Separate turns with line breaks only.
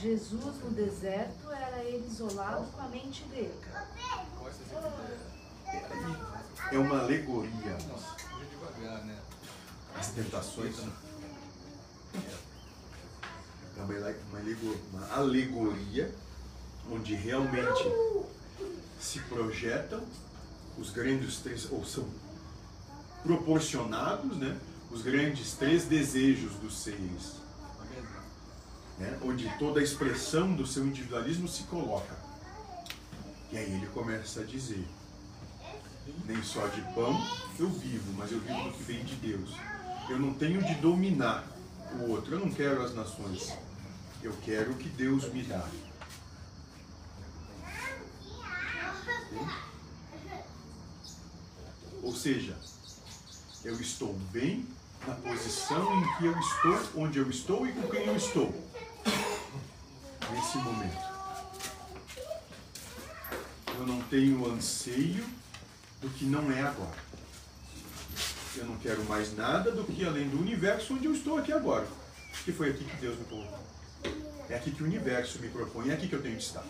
Jesus no deserto era ele isolado com a mente dele.
É uma alegoria.
Devagar, né?
As tentações é uma, ele- uma alego- uma alegoria onde realmente se projetam os grandes três, ou são proporcionados, né? Os grandes três desejos dos seres, né? Onde toda a expressão do seu individualismo se coloca. E aí ele começa a dizer: nem só de pão eu vivo, mas eu vivo do que vem de Deus. Eu não tenho de dominar o outro, eu não quero as nações. Eu quero o que Deus me dá. Ou seja, eu estou bem na posição em que eu estou, onde eu estou e com quem eu estou. Nesse momento. Eu não tenho anseio do que não é agora. Eu não quero mais nada do que além do universo onde eu estou aqui agora. Que foi aqui que Deus me colocou. É aqui que o universo me propõe, é aqui que eu tenho de estar.